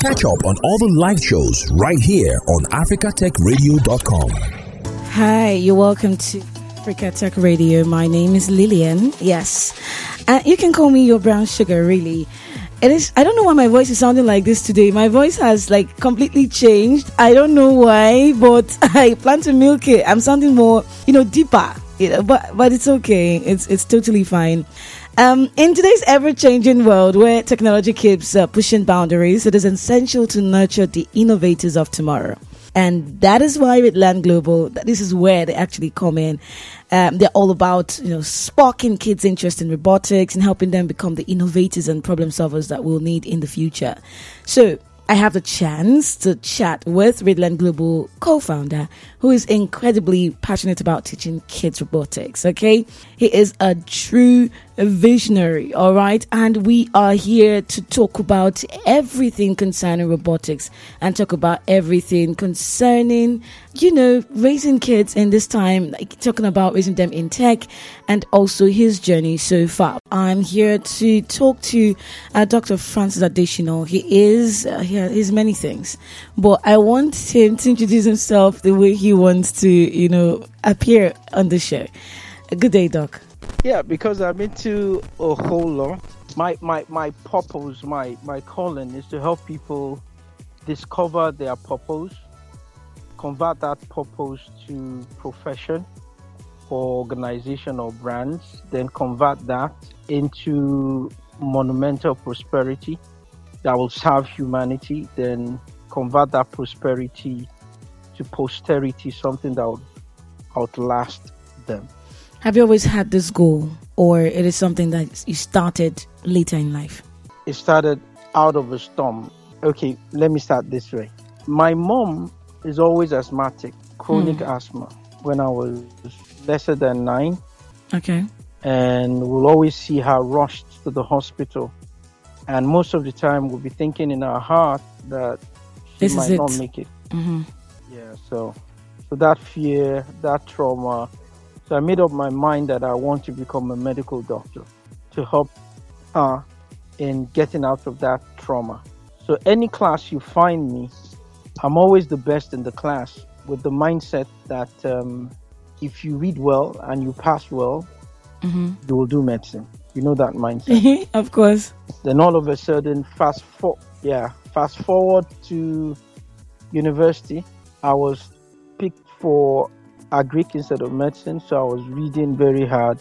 Catch up on all the live shows right here on africatechradio.com. Hi, you're welcome to Africa Tech Radio. My name is Lillian. Yes. Uh, you can call me your brown sugar, really. It is, I don't know why my voice is sounding like this today. My voice has like completely changed. I don't know why, but I plan to milk it. I'm sounding more, you know, deeper. You know, but but it's okay. It's it's totally fine. Um, in today's ever-changing world where technology keeps uh, pushing boundaries, it is essential to nurture the innovators of tomorrow. And that is why with Land Global, this is where they actually come in. Um, they're all about, you know, sparking kids' interest in robotics and helping them become the innovators and problem solvers that we'll need in the future. So I have the chance to chat with Readland Global co-founder, who is incredibly passionate about teaching kids robotics. Okay, he is a true visionary. All right, and we are here to talk about everything concerning robotics and talk about everything concerning, you know, raising kids in this time. Like talking about raising them in tech and also his journey so far. I'm here to talk to uh, Dr. Francis Adesina. He is uh, he he's many things, but I want him to introduce himself the way he wants to, you know, appear on the show. Good day, Doc. Yeah, because I'm into a whole lot. My my my purpose, my my calling is to help people discover their purpose, convert that purpose to profession or organization or brands, then convert that into monumental prosperity that will serve humanity, then convert that prosperity to posterity, something that will outlast them. Have you always had this goal, or it is something that you started later in life? It started out of a storm. Okay, let me start this way. My mom is always asthmatic, chronic Hmm. asthma. When I was lesser than nine, Okay. and we'll always see her rushed to the hospital. And most of the time, we'll be thinking in our heart that she This might not make it. hmm Yeah, so so that fear, that trauma. So I made up my mind that I want to become a medical doctor to help her in getting out of that trauma. So any class you find me, I'm always the best in the class with the mindset that um, if you read well and you pass well, hmm you will do medicine. You know that mindset. of course. then all of a sudden, fast for yeah, fast forward to university, I was picked for agric instead of medicine, so I was reading very hard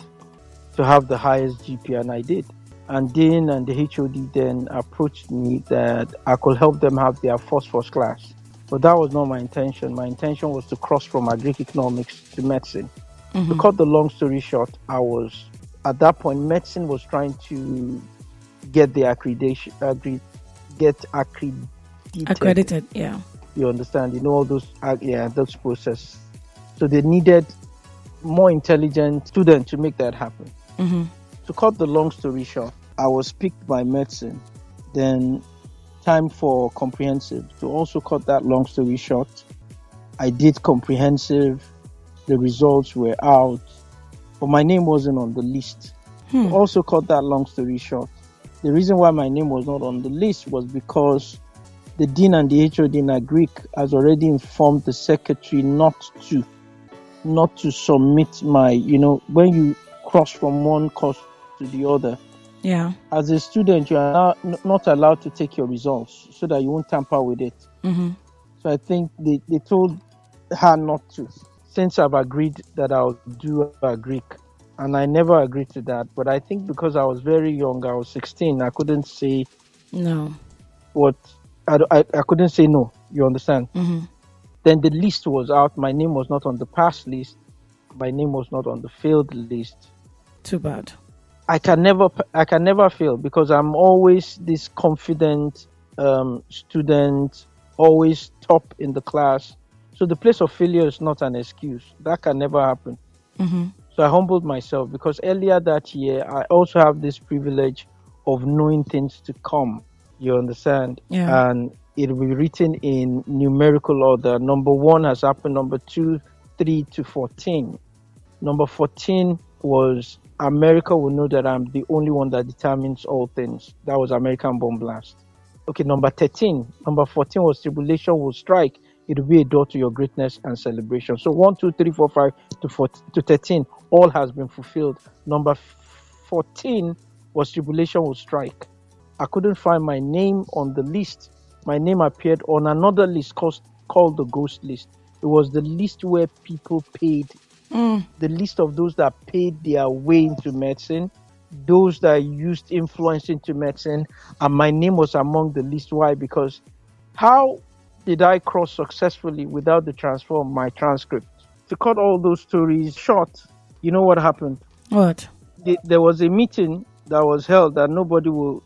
to have the highest GPA, and I did. And Dean and the HOD then approached me that I could help them have their first first class. But that was not my intention. My intention was to cross from agric economics to medicine. To cut the long story short, I was at that point medicine was trying to get the accreditation, accre- get accredited. Accredited. Yeah. You understand? You know all those, uh, yeah, those process. So they needed more intelligent students to make that happen. hmm To cut the long story short, I was picked by medicine. Then time for comprehensive. To also cut that long story short, I did comprehensive. The results were out, but my name wasn't on the list. Hmm. Also cut that long story short. The reason why my name was not on the list was because the dean and the HOD in Agric has already informed the secretary not to, not to submit my, you know, when you cross from one course to the other. Yeah. As a student, you are not, not allowed to take your results so that you won't tamper with it. hmm So I think they, they told her not to. Since I've agreed that I'll do agric, and I never agreed to that. But I think because I was very young, I was 16, I couldn't say No. what I, I, I couldn't say no. You understand? hmm Then the list was out. My name was not on the pass list. My name was not on the failed list. Too bad. I can never I can never fail because I'm always this confident um, student, always top in the class. So the place of failure is not an excuse. That can never happen. hmm So I humbled myself because earlier that year I also have this privilege of knowing things to come. You understand? Yeah. And it will be written in numerical order. Number one has happened. Number two, three to fourteen. Number fourteen was America will know that I'm the only one that determines all things. That was American Bomb Blast. okay, number 13. Number 14 was tribulation will strike. It will be a door to your greatness and celebration. So 1, 2, 3, 4, 5 to, 14, to 13, all has been fulfilled. Number 14 was tribulation will strike. I couldn't find my name on the list. My name appeared on another list called, called the ghost list. It was the list where people paid, mm. the list of those that paid their way into medicine, those that used influence into medicine, and my name was among the list. Why? Because how did I cross successfully without the transfer of my transcript? To cut all those stories short, you know what happened? What? The- There was a meeting that was held that nobody will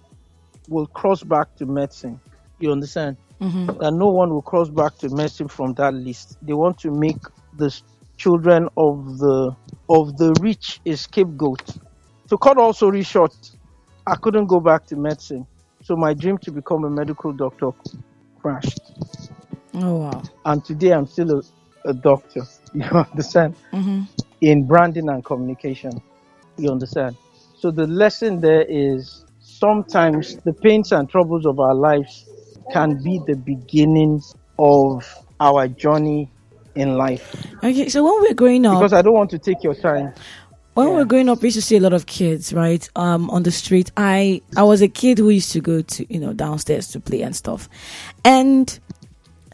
will cross back to medicine. You understand? Mm-hmm. That no one will cross back to medicine from that list. They want to make the children of the of the rich a scapegoat. To cut all story short, I couldn't go back to medicine. So my dream to become a medical doctor crashed. Oh wow. And today I'm still a, a doctor. You understand? Mm-hmm. In branding and communication. You understand? So the lesson there is sometimes the pains and troubles of our lives can be the beginning of our journey in life. Okay, so when we're growing up, Because I don't want to take your time. when we're growing up, we used to see a lot of kids, right? Um, on the street. I I was a kid who used to go to you know downstairs to play and stuff, and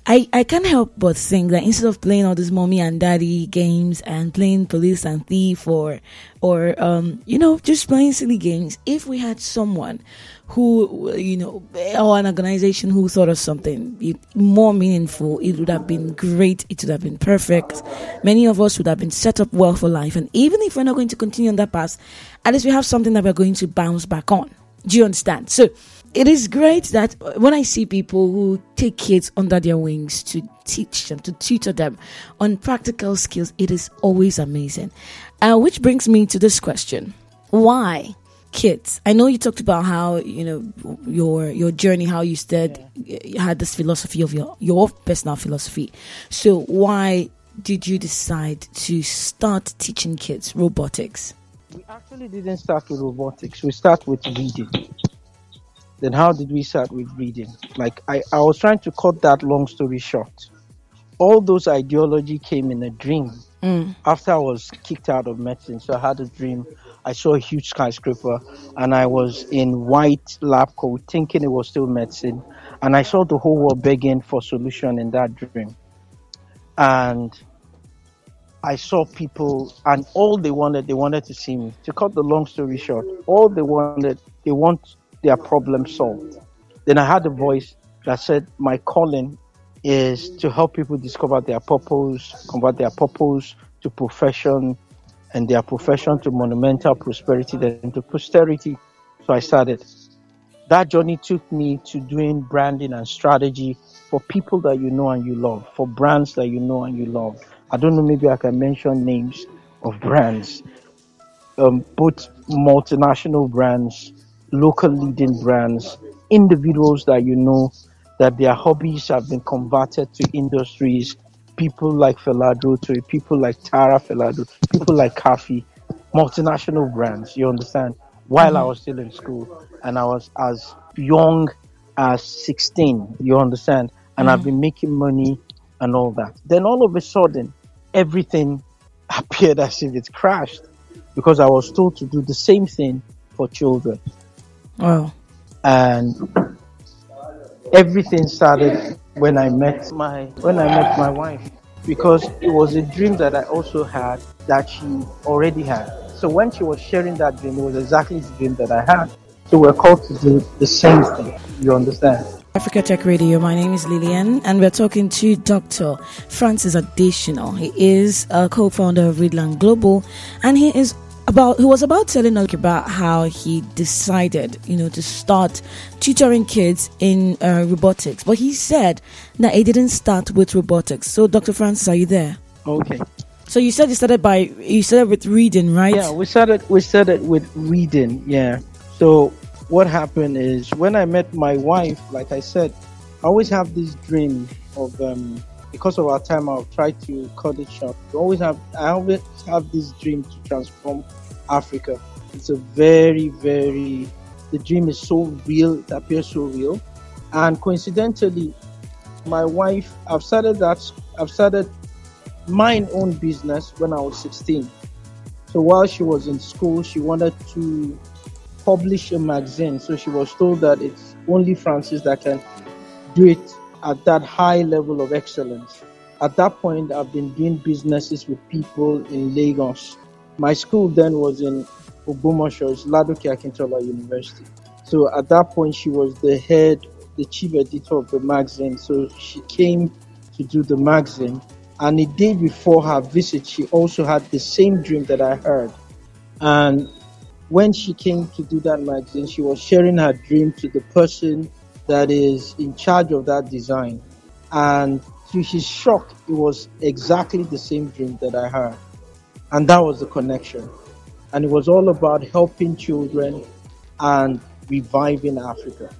I I can't help but think that instead of playing all these mommy and daddy games and playing police and thief or or um you know just playing silly games, if we had someone who you know or an organization who thought of something more meaningful, it would have been great. It would have been perfect. Many of us would have been set up well for life, and even if we're not going to continue on that path, at least we have something that we're going to bounce back on. Do you understand? So it is great that when I see people who take kids under their wings to teach them, to tutor them on practical skills, it is always amazing. Uh, which brings me to this question Why? Kids, I know you talked about how you know your your journey, how you said you had this philosophy of your your personal philosophy. So why did you decide to start teaching kids robotics? We actually didn't start with robotics. We start with reading. Then how did we start with reading? Like I, I was trying to cut that long story short. All those ideology came in a dream mm. after I was kicked out of medicine. So I had a dream. I saw a huge skyscraper and I was in white lab coat thinking it was still medicine. And I saw the whole world begging for solution in that dream. And I saw people, and all they wanted, they wanted to see me. To cut the long story short, all they wanted, they want their problem solved. Then I had a voice that said, My calling is to help people discover their purpose, convert their purpose to profession, and their profession to monumental prosperity, then to posterity. So I started. That journey took me to doing branding and strategy for people that you know and you love, for brands that you know and you love. I don't know, maybe I can mention names of brands, um, both multinational brands, local leading brands, individuals that you know that their hobbies have been converted to industries. People like Fela Durotoye to people like Tara Fela-Durotoye, people like Kaffy, multinational brands. You understand? While I mm-hmm. was still in school and I was as young as 16, you understand? And I've mm-hmm. been making money and all that. Then all of a sudden, everything appeared as if it crashed because I was told to do the same thing for children. Wow. And everything started when I met my when I met my wife because it was a dream that I also had that she already had. So when she was sharing that dream, it was exactly the dream that I had. So we're called to do the same thing. You understand? Africa Tech Radio. My name is Lillian, and we're talking to Dr. Francis Adesina. He is a co-founder of Readland Global, and he is about he was about telling us about how he decided, you know, to start tutoring kids in uh, robotics. But he said that he didn't start with robotics. So, Dr. Francis, are you there? Okay. So you said you started by you started with reading, right? Yeah, we started we started with reading. Yeah. So what happened is when I met my wife, like I said, I always have this dream of um because of our time I'll try to cut it short. We always have I always have this dream to transform Africa. It's a very, very the dream is so real, it appears so real. And coincidentally, my wife, I've started that, I've started my own business when I was 16. So while she was in school, she wanted to publish a magazine. So she was told that it's only Francis that can do it at that high level of excellence. At that point, I've been doing businesses with people in Lagos. My school then was in Ogbomoso, it's Ladoke Akintola University. So at that point, she was the head, the chief editor of the magazine. So she came to do the magazine. And a day before her visit, she also had the same dream that I heard. And when she came to do that magazine, she was sharing her dream to the person that is in charge of that design. And to his shock, it was exactly the same dream that I had. And that was the connection. And it was all about helping children and reviving Africa.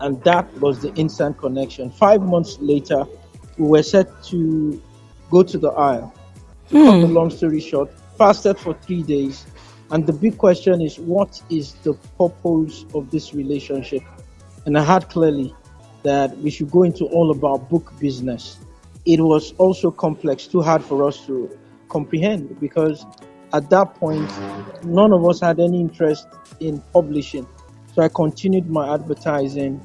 And that was the instant connection. Five months later, we were set to go to the Isle. To cut hmm. the long story short, fasted for three days, and the big question is, what is the purpose of this relationship? And I heard clearly that we should go into all about book business. It was also complex, too hard for us to comprehend because at that point, none of us had any interest in publishing. So I continued my advertising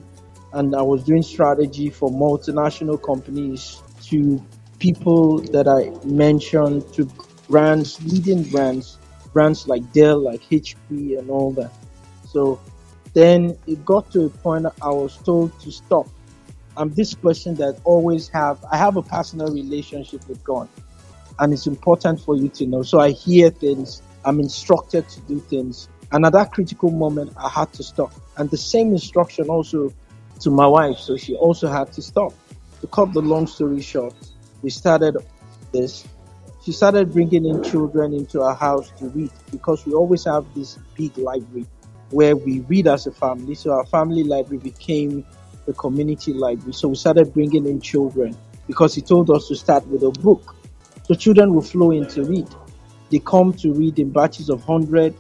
and I was doing strategy for multinational companies to people that I mentioned, to brands, leading brands brands like Dell, like HP, and all that. So then it got to a point I was told to stop. I'm this person that always have I have a personal relationship with God, and it's important for you to know. So I hear things, I'm instructed to do things, and at that critical moment, I had to stop. And the same instruction also to my wife, so she also had to stop. To cut the long story short, we started this she started bringing in children into our house to read because we always have this big library where we read as a family. So our family library became the community library. So we started bringing in children because he told us to start with a book. So children will flow in to read. They come to read in batches of 100.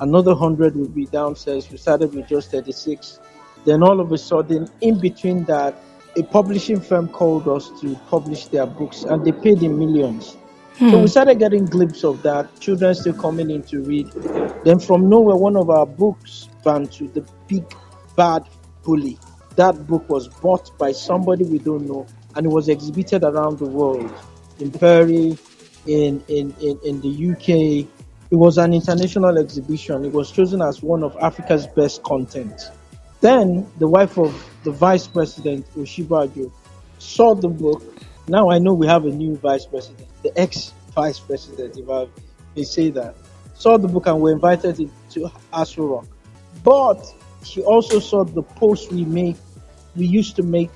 Another 100 will be downstairs. We started with just 36. Then all of a sudden, in between that, a publishing firm called us to publish their books and they paid in millions. Hmm. So we started getting glimpse of that. Children still coming in to read. Then from nowhere, one of our books, Bantu, the big bad bully, that book was bought by somebody we don't know, and it was exhibited around the world, in Paris, in in in, in the UK. It was an international exhibition. It was chosen as one of Africa's best content. Then the wife of the vice president, Osinbajo, saw the book now I know we have a new vice president, the ex vice president, if I may say that. Saw the book and were invited it to Aso Rock. But she also saw the posts we make, we used to make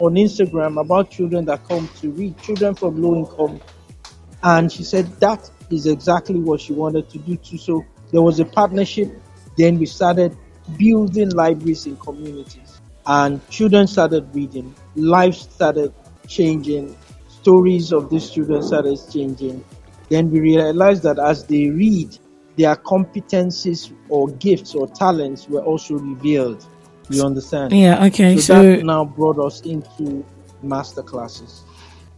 on Instagram about children that come to read, children from low income. And she said that is exactly what she wanted to do too. So there was a partnership. Then we started building libraries in communities and children started reading, lives started changing, stories of these students started changing. Then we realized that as they read, their competencies or gifts or talents were also revealed. You understand? Yeah, okay. So, so that now brought us into master classes.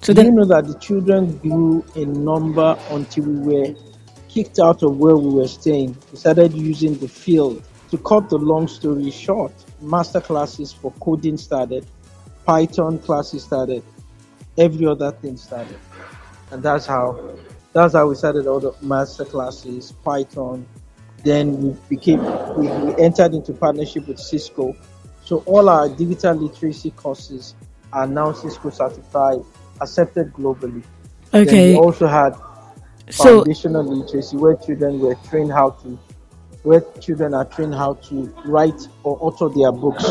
So then, you know that the children grew in number until we were kicked out of where we were staying. We started using the field. To cut the long story short, master classes for coding started, Python classes started, every other thing started. And that's how that's how we started all the master classes, Python. Then we became we, we entered into partnership with Cisco. So all our digital literacy courses are now Cisco certified, accepted globally. Okay. Then we also had foundational so, literacy where children were trained how to where children are trained how to write or author their books.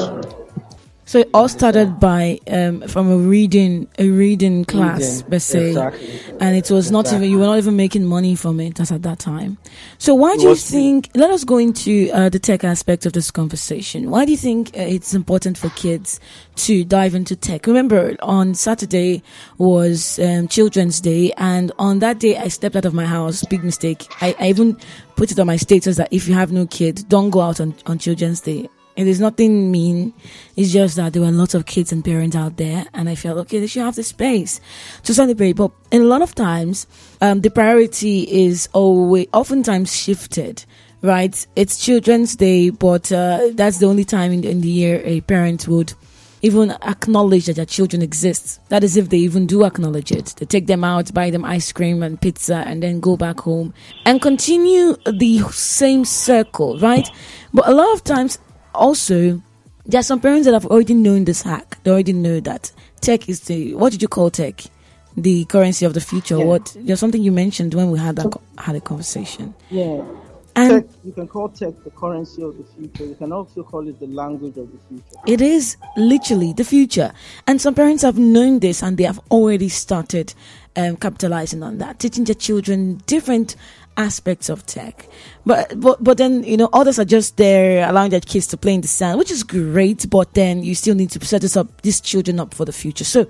So it all started by um, from a reading a reading class, reading, per se, exactly. and it was exactly. not even you were not even making money from it as at that time. So why do you think? Let us go into uh, the tech aspect of this conversation. Why do you think uh, it's important for kids to dive into tech? Remember, on Saturday was um, Children's Day, and on that day I stepped out of my house. Big mistake. I, I even put it on my status that if you have no kid, don't go out on, on Children's Day It is nothing mean. It's just that there were lots of kids and parents out there, and I felt okay. They should have the space to celebrate. But in a lot of times, um, the priority is always oftentimes shifted. Right? It's Children's Day, but uh, that's the only time in, in the year a parent would even acknowledge that their children exist. That is if they even do acknowledge it. They take them out, buy them ice cream and pizza, and then go back home and continue the same circle, right? But a lot of times, also, there are some parents that have already known this hack. They already know that tech is the what did you call tech? The currency of the future. Yeah. What? There's something you mentioned when we had that had a conversation. Yeah. And tech, you can call tech the currency of the future. You can also call it the language of the future. It is literally the future. And some parents have known this and they have already started um, capitalizing on that, teaching their children different aspects of tech. But, but, but then, you know, others are just there allowing their kids to play in the sand, which is great. But then you still need to set this up, these children up for the future. So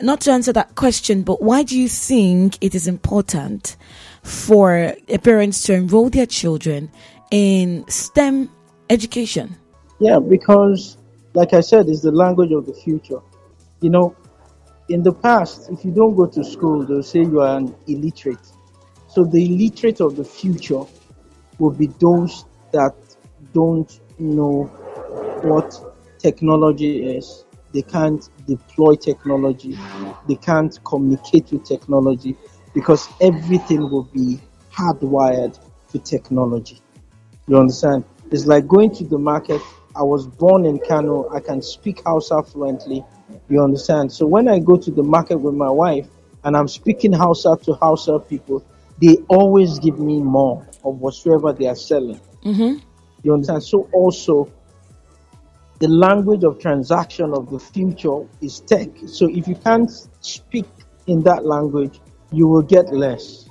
not to answer that question, but why do you think it is important for parents to enroll their children in STEM education? Yeah, because, like I said, it's the language of the future. You know, in the past, if you don't go to school, they'll say you are an illiterate. So the illiterate of the future will be those that don't know what technology is. They can't deploy technology. They can't communicate with technology because everything will be hardwired to technology. You understand? It's like going to the market. I was born in Kano. I can speak Hausa fluently. You understand? So when I go to the market with my wife and I'm speaking Hausa to Hausa people, they always give me more of whatsoever they are selling. Mm-hmm. You understand? So also, the language of transaction of the future is tech. So if you can't speak in that language, you will get less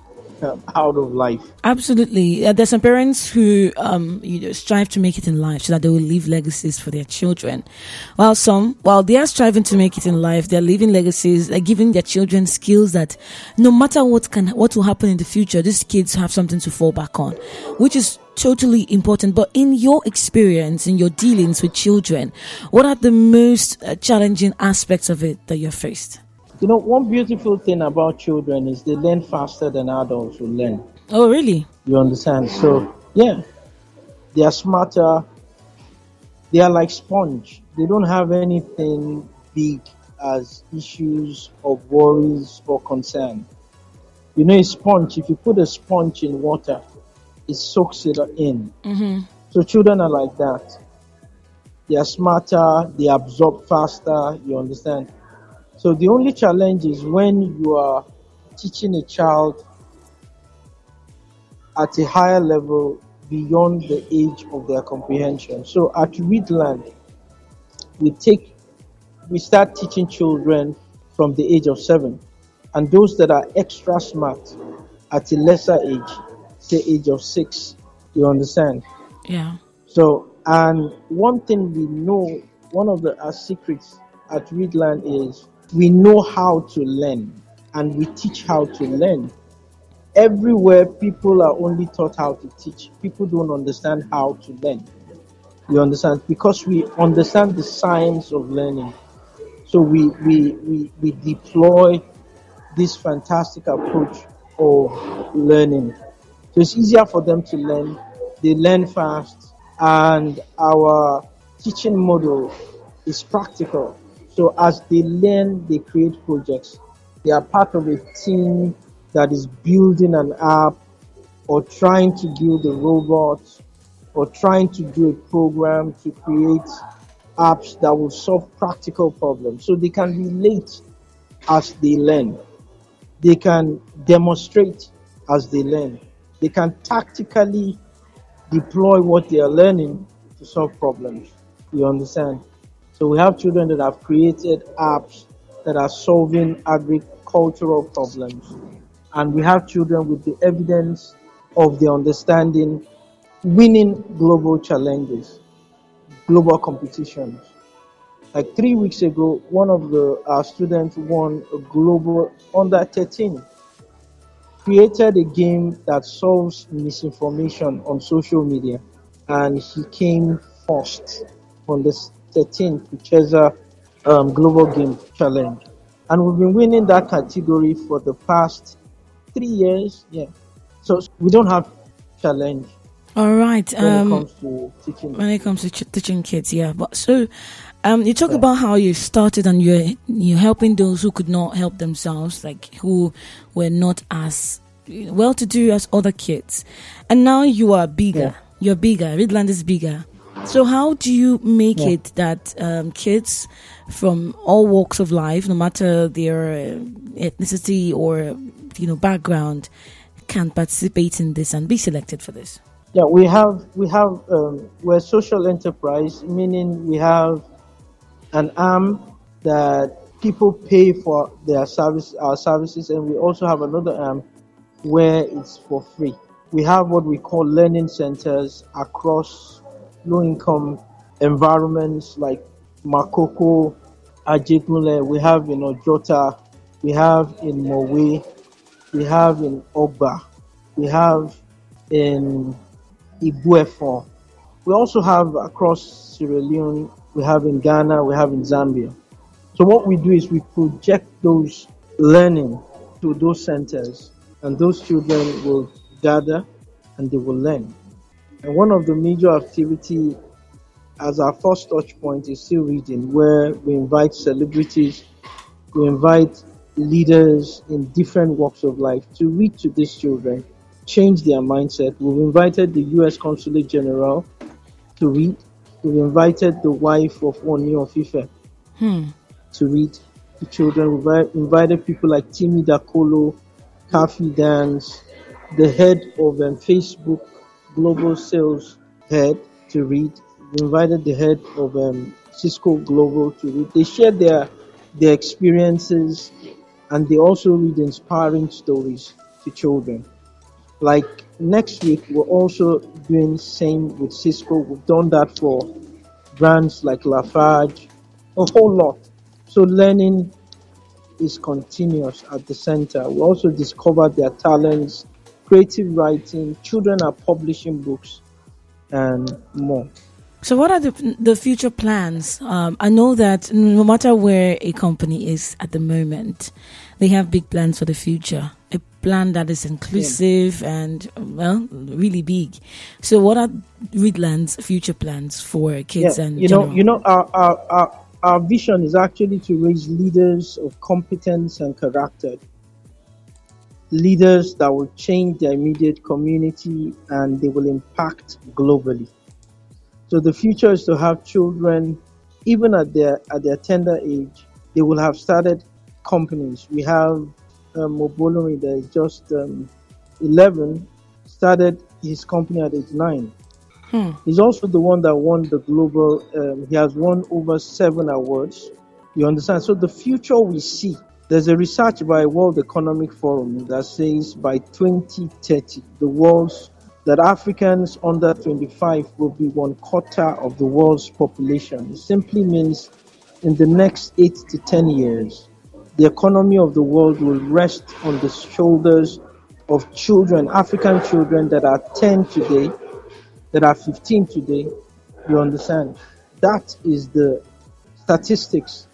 out of life. Absolutely. Uh, there's some parents who um, you know, strive to make it in life so that they will leave legacies for their children. While some, while they are striving to make it in life, they're leaving legacies, they're giving their children skills that no matter what can, what will happen in the future, these kids have something to fall back on, which is totally important. But in your experience, in your dealings with children, what are the most uh, challenging aspects of it that you're faced? You know, one beautiful thing about children is they learn faster than adults will learn. Oh, really? You understand? So, yeah, they are smarter. They are like sponge. They don't have anything big as issues or worries or concern. You know, a sponge, if you put a sponge in water, it soaks it in. Mm-hmm. So children are like that. They are smarter, they absorb faster, you understand? So the only challenge is when you are teaching a child at a higher level beyond the age of their comprehension. So at Readland, we take we start teaching children from the age of seven, and those that are extra smart at a lesser age, say age of six, you understand? Yeah. So, and one thing we know, one of the our secrets at Readland is we know how to learn and we teach how to learn. Everywhere people are only taught how to teach, people don't understand how to learn. You understand? Because we understand the science of learning. So we, we, we, we deploy this fantastic approach of learning. So it's easier for them to learn. They learn fast and our teaching model is practical. So as they learn, they create projects. They are part of a team that is building an app or trying to build a robot or trying to do a program to create apps that will solve practical problems. So they can relate as they learn. They can demonstrate as they learn. They can tactically deploy what they are learning to solve problems. You understand? So we have children that have created apps that are solving agricultural problems. And we have children with the evidence of their understanding winning global challenges, global competitions. Like three weeks ago, one of the our students won a global under 13 created a game that solves misinformation on social media and he came first on the 13th Cheza um, Global Game Challenge. And we've been winning that category for the past three years. Yeah. So we don't have challenge All right. when Um, it comes to teaching. when it comes to ch- teaching kids, yeah. But so, um, you talk about how you started and you're you helping those who could not help themselves, like who were not as well to do as other kids, and now you are bigger. Yeah. You're bigger. Readland is bigger. So how do you make Yeah. it that um, kids from all walks of life, no matter their uh, ethnicity or you know background, can participate in this and be selected for this? Yeah, we have we have um, we're a social enterprise, meaning we have an arm that people pay for their service our services, and we also have another arm where it's for free. We have what we call learning centers across low income environments like Makoko, Ajegunle. We have in Ojota, we have in Mowe, we have in Oba, we have in Ibafo. We also have across Sierra Leone, we have in Ghana, we have in Zambia. So what we do is we project those learning to those centers, and those children will gather and they will learn. And one of the major activity as our first touch point is still reading, where we invite celebrities, we invite leaders in different walks of life to read to these children, change their mindset. We've invited the U.S. Consulate General to read. We've invited the wife of Ooni of Ife to read to children. We've invited people like Timi Dakolo, Kaffy Dance, the head of um, Facebook Global Sales Head to read. We invited the head of um, Cisco Global to read. They share their their experiences and they also read inspiring stories to children. Like next week, we're also doing same with Cisco. We've done that for brands like Lafarge, a whole lot. So learning is continuous at the center. We also discover their talents, creative writing. Children are publishing books and more. So, what are the the future plans? Um, I know that no matter where a company is at the moment, they have big plans for the future. A plan that is inclusive and well, really big. So, what are Readland's future plans for kids yeah, and you know, general? you know, our, our our our vision is actually to raise leaders of competence and character. Leaders that will change their immediate community and they will impact globally. So the future is to have children, even at their at their tender age, they will have started companies. We have um, Mobolumi that is just um, 11, started his company at age nine. He's also the one that won the global. Um, he has won over seven awards. You understand? So the future we see. There's a research by World Economic Forum that says by 2030, the world's that Africans under 25 will be one quarter of the world's population. It simply means in the next eight to 10 years, the economy of the world will rest on the shoulders of children, African children that are 10 today, that are 15 today. You understand? That is the statistics.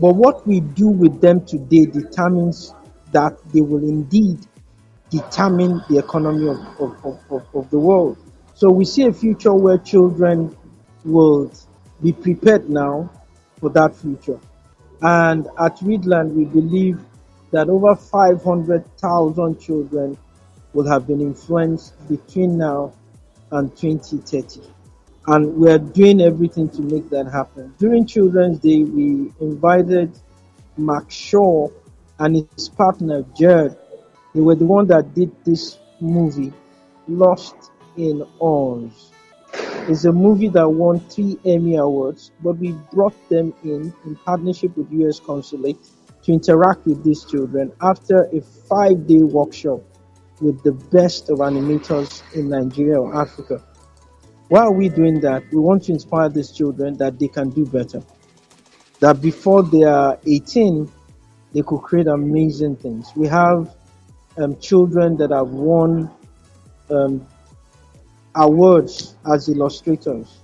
But what we do with them today determines that they will indeed determine the economy of, of, of, of, the world. So we see a future where children will be prepared now for that future. And at Readland, we believe that over 500,000 children will have been influenced between now and 2030. And we're doing everything to make that happen. During Children's Day, we invited Mark Shaw and his partner, Jared. They were the one that did this movie, Lost in Oz. It's a movie that won three Emmy Awards, but we brought them in in partnership with US Consulate to interact with these children after a five day workshop with the best of animators in Nigeria or Africa. Why are we doing that? We want to inspire these children that they can do better. That before they are 18, they could create amazing things. We have um, children that have won um, awards as illustrators.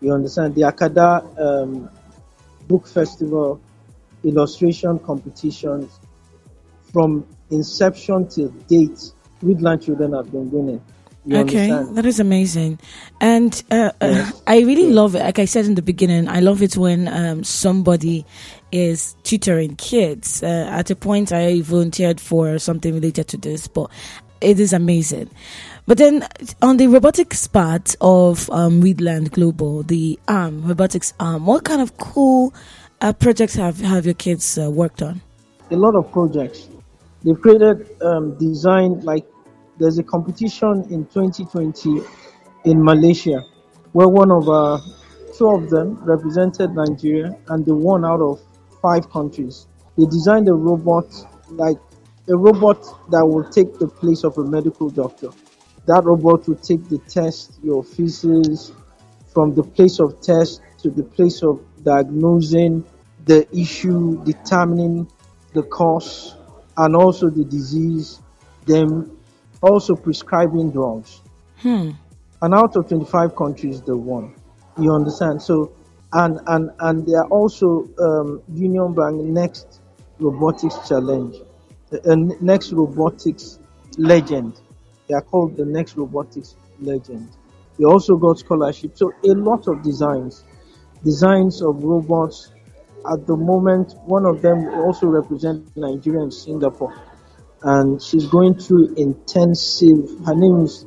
You understand? The Akada um, Book Festival illustration competitions from inception till date, Readland children have been winning. You okay, understand? that is amazing, and uh, uh, I really love it. Like I said in the beginning, I love it when um, somebody is tutoring kids. Uh, at a point, I volunteered for something related to this, but it is amazing. But then on the robotics part of um, Readland Global, the arm robotics arm, what kind of cool uh, projects have have your kids uh, worked on? a lot of projects. They've created um, design like there's a competition in 2020 in Malaysia where one of uh, two of them represented Nigeria and they won out of five countries. They designed a robot like a robot that will take the place of a medical doctor. That robot will take the test, your feces, from the place of test to the place of diagnosing the issue, determining the cause, and also the disease, then also prescribing drugs. Hmm. And out of 25 countries, they won. You understand? So, and and and they are also um, Union Bank Next Robotics Challenge, the uh, Next Robotics Legend. They are called the Next Robotics Legend. They also got scholarship. So a lot of designs, designs of robots. At the moment, one of them also represents Nigeria and Singapore, and she's going through intensive. Her name is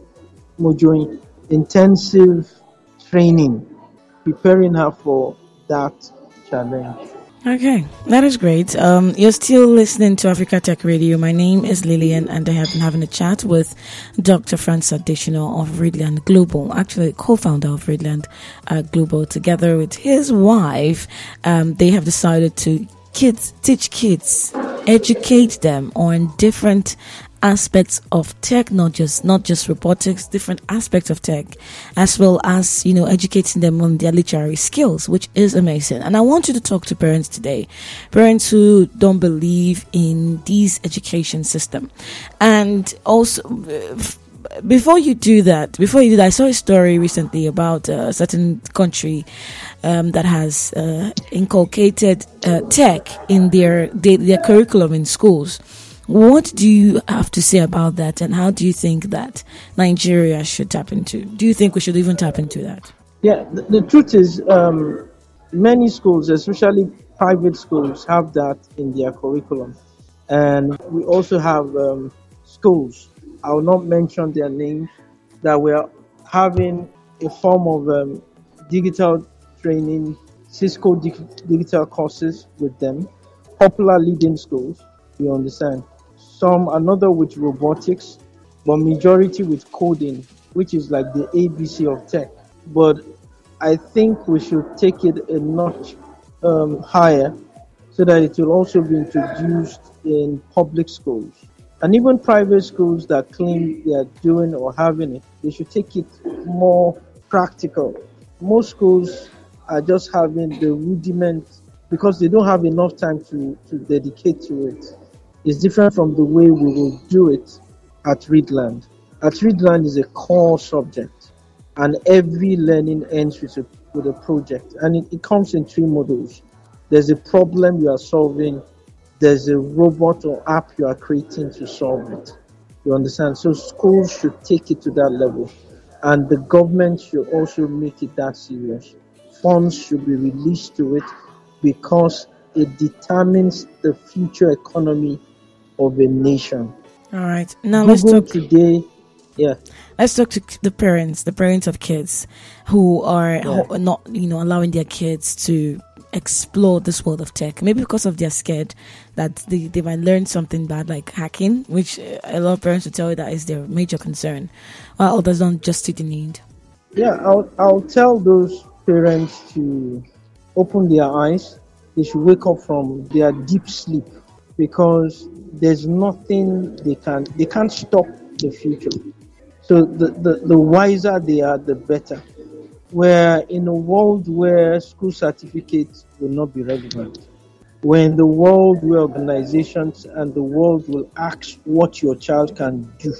Mojoin. Intensive training, preparing her for that challenge. Okay, that is great. Um, you're still listening to Africa Tech Radio. My name is Lillian, and I have been having a chat with Dr. Francis Adesina of Readland Global, actually co-founder of Readland uh, Global, together with his wife. Um, they have decided to kids teach kids, educate them on different aspects of tech, not just not just robotics, different aspects of tech, as well as you know educating them on their literary skills, which is amazing. And I want you to talk to parents today, parents who don't believe in these education system, and also. Uh, Before you do that, before you do that, I saw a story recently about uh, a certain country um, that has uh, inculcated uh, tech in their, their their curriculum in schools. What do you have to say about that, and how do you think that Nigeria should tap into? Do you think we should even tap into that? Yeah, the, the truth is, um, many schools, especially private schools, have that in their curriculum. And we also have um, schools, I will not mention their names, that we are having a form of um, digital training, Cisco dig- digital courses with them, popular leading schools, you understand. Some, another with robotics, but majority with coding, which is like the ABC of tech. But I think we should take it a notch um, higher so that it will also be introduced in public schools. And even private schools that claim they are doing or having it, they should take it more practical. Most schools are just having the rudiment because they don't have enough time to, to dedicate to it. It's different from the way we will do it at Readland. At Readland is a core subject, and every learning ends with a, with a project, and it, it comes in three modules. There's a problem you are solving, there's a robot or app you are creating to solve it. You understand? So schools should take it to that level, and the government should also make it that serious. Funds should be released to it because it determines the future economy of a nation. All right, now let's talk. today, yeah, Let's talk to the parents, the parents of kids who are who are not, you know, allowing their kids to explore this world of tech. Maybe because of they're scared that they, they might learn something bad like hacking, which uh, a lot of parents will tell you that is their major concern. While others don't just see the need. yeah. I'll I'll tell those parents to open their eyes. They should wake up from their deep sleep because there's nothing they can they can't stop the future. So the, the, the wiser they are, the better. Where in a world where school certificates will not be relevant, when the world where organizations and the world will ask what your child can do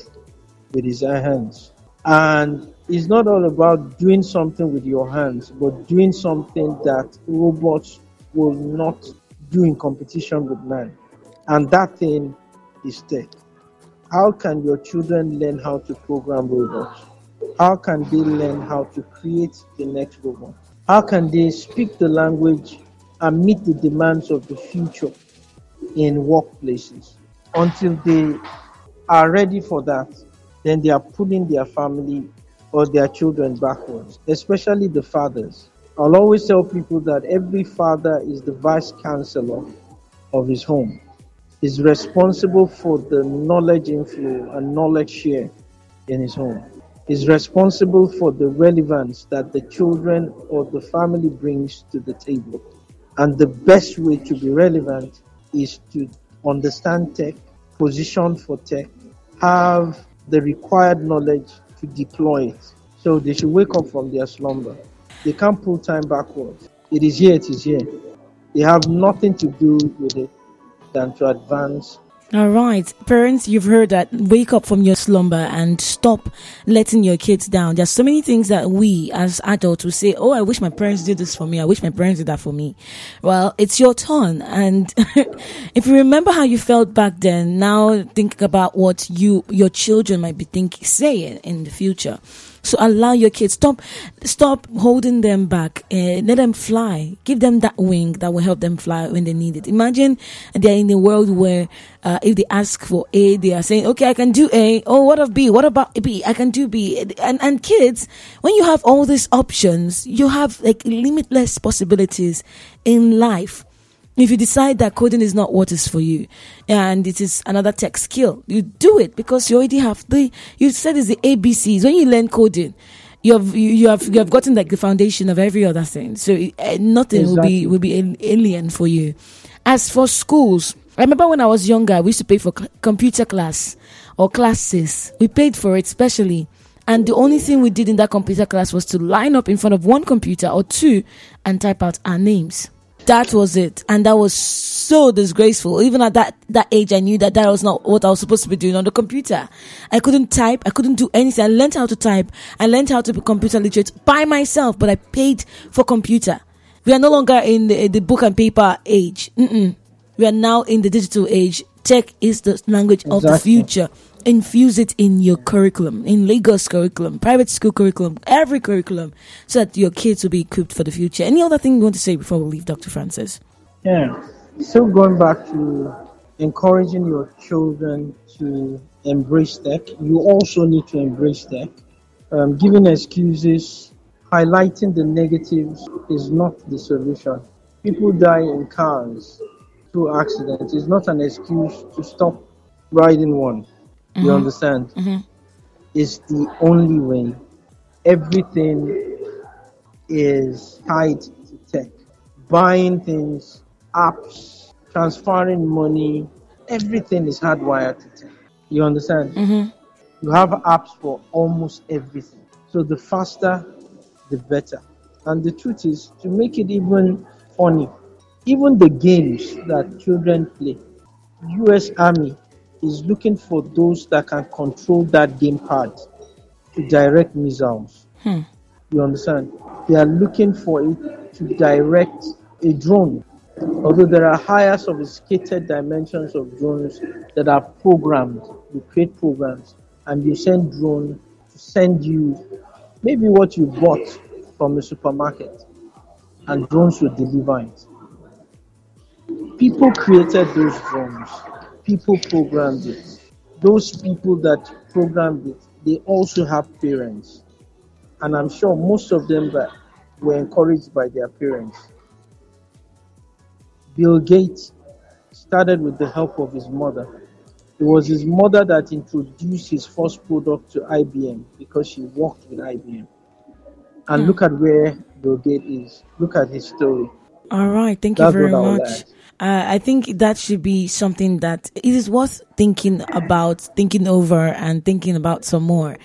with his hands, and it's not all about doing something with your hands, but doing something that robots will not do in competition with man. And that thing is tech. How can your children learn how to program robots? How can they learn how to create the next robot? How can they speak the language and meet the demands of the future in workplaces? Until they are ready for that, then they are pulling their family or their children backwards, especially the fathers. I'll always tell people that every father is the vice chancellor of his home, is responsible for the knowledge inflow and knowledge share in his home, is responsible for the relevance that the children or the family brings to the table. And the best way to be relevant is to understand tech, position for tech, have the required knowledge to deploy it. So they should wake up from their slumber. They can't pull time backwards. It is here, it is here. They have nothing to do with it than to advance all right, parents, you've heard that. Wake up from your slumber and stop letting your kids down. There's so many things that we as adults will say, Oh, I wish my parents did this for me. I wish my parents did that for me. Well, it's your turn. And if you remember how you felt back then, now think about what you, your children might be thinking, saying in the future. So allow your kids stop stop holding them back. Uh, let them fly. Give them that wing that will help them fly when they need it. Imagine they're in a world where uh, if they ask for A, they are saying, "Okay, I can do A. Oh, what of B? What about B? I can do B." And and kids, when you have all these options, you have like limitless possibilities in life if you decide that coding is not what is for you and it is another tech skill, you do it because you already have the, you said it's the ABCs. When you learn coding, you have, you have, you have gotten like the foundation of every other thing. So uh, nothing exactly. will be, will be alien for you. As for schools, I remember when I was younger, we used to pay for computer class or classes. We paid for it specially. And the only thing we did in that computer class was to line up in front of one computer or two and type out our names. That was it. And that was so disgraceful. Even at that, that age, I knew that that was not what I was supposed to be doing on the computer. I couldn't type. I couldn't do anything. I learned how to type. I learned how to be computer literate by myself, but I paid for computer. We are no longer in the, the book and paper age. Mm-mm. We are now in the digital age. Tech is the language exactly. of the future infuse it in your curriculum, in Lagos curriculum, private school curriculum, every curriculum, so that your kids will be equipped for the future. Any other thing you want to say before we leave, Dr. Francis? Yeah. Still going back to encouraging your children to embrace tech, you also need to embrace tech. Um, giving excuses, highlighting the negatives is not the solution. People die in cars through accidents. It's not an excuse to stop riding one. Mm-hmm. You understand? Mm-hmm. It's the only way. Everything is tied to tech. Buying things, apps, transferring money, everything is hardwired to tech. You understand? Mm-hmm. You have apps for almost everything. So the faster, the better. And the truth is, to make it even funny, even the games that children play, US Army is looking for those that can control that gamepad to direct missiles. Hmm. You understand? They are looking for it to direct a drone. Although there are higher sophisticated dimensions of drones that are programmed, you create programs and you send drone to send you maybe what you bought from the supermarket and drones will deliver it. People created those drones people programmed it. Those people that programmed it, they also have parents. And I'm sure most of them were encouraged by their parents. Bill Gates started with the help of his mother. It was his mother that introduced his first product to IBM because she worked with IBM. And mm. look at where Bill Gates is. Look at his story. All right. Thank That's you very much. Uh, I think that should be something that it is worth thinking about, thinking over, and thinking about some more.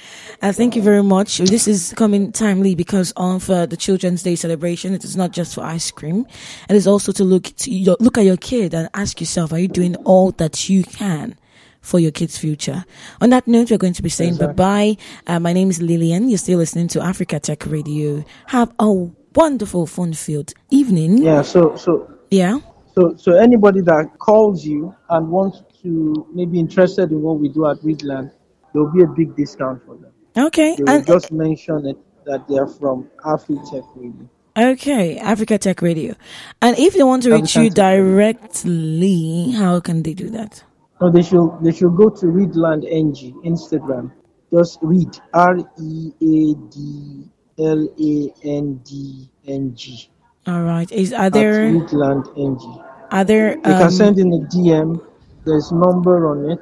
Uh, thank you very much. This is coming timely because of uh, the Children's Day celebration. It is not just for ice cream. It is also to look to your, look at your kid and ask yourself, are you doing all that you can for your kids' future. On that note, we're going to be saying bye bye. Uh, my name is Lillian. You're still listening to Africa Tech Radio. Have a wonderful, fun filled evening. Yeah. So so Yeah. So so anybody that calls you and wants to maybe interested in what we do at Readland, there will be a big discount for them. Okay. They will And just mention it that they are from AfriTech Radio. okay, Africa Tech Radio. And if they want to reach you Africa directly, how can they do that? No, they should they should go to Readland NG Instagram. Just read R E A D L A N D N G. All right. Is are there Readland NG. Are there You can um, send in a DM. There's number on it.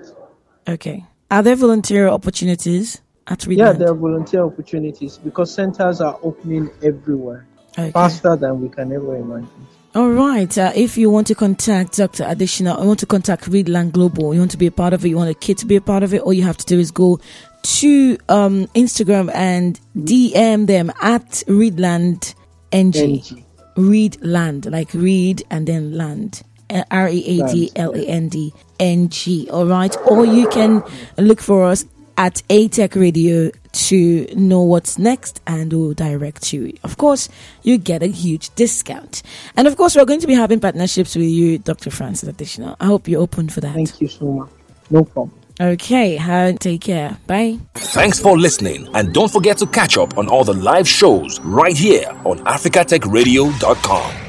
okay are there volunteer opportunities at Readland? Yeah, there are volunteer opportunities because centers are opening everywhere Okay. faster than we can ever imagine. All right. Uh, if you want to contact Dr. Adesina, you want to contact Readland Global, you want to be a part of it, you want a kid to be a part of it, all you have to do is go to um, Instagram and DM them at Readland NG. NG. Read land, like read and then land. Uh, R E A D L A N D N G. All right. Or you can look for us at A Tech Radio to know what's next and we'll direct you. Of course, you get a huge discount. And of course, we're going to be having partnerships with you, Dr. Francis Adesina. I hope you're open for that. Thank you so much. No problem. Okay. Uh, take care. Bye. Thanks for listening, and don't forget to catch up on all the live shows right here on africatechradio.com.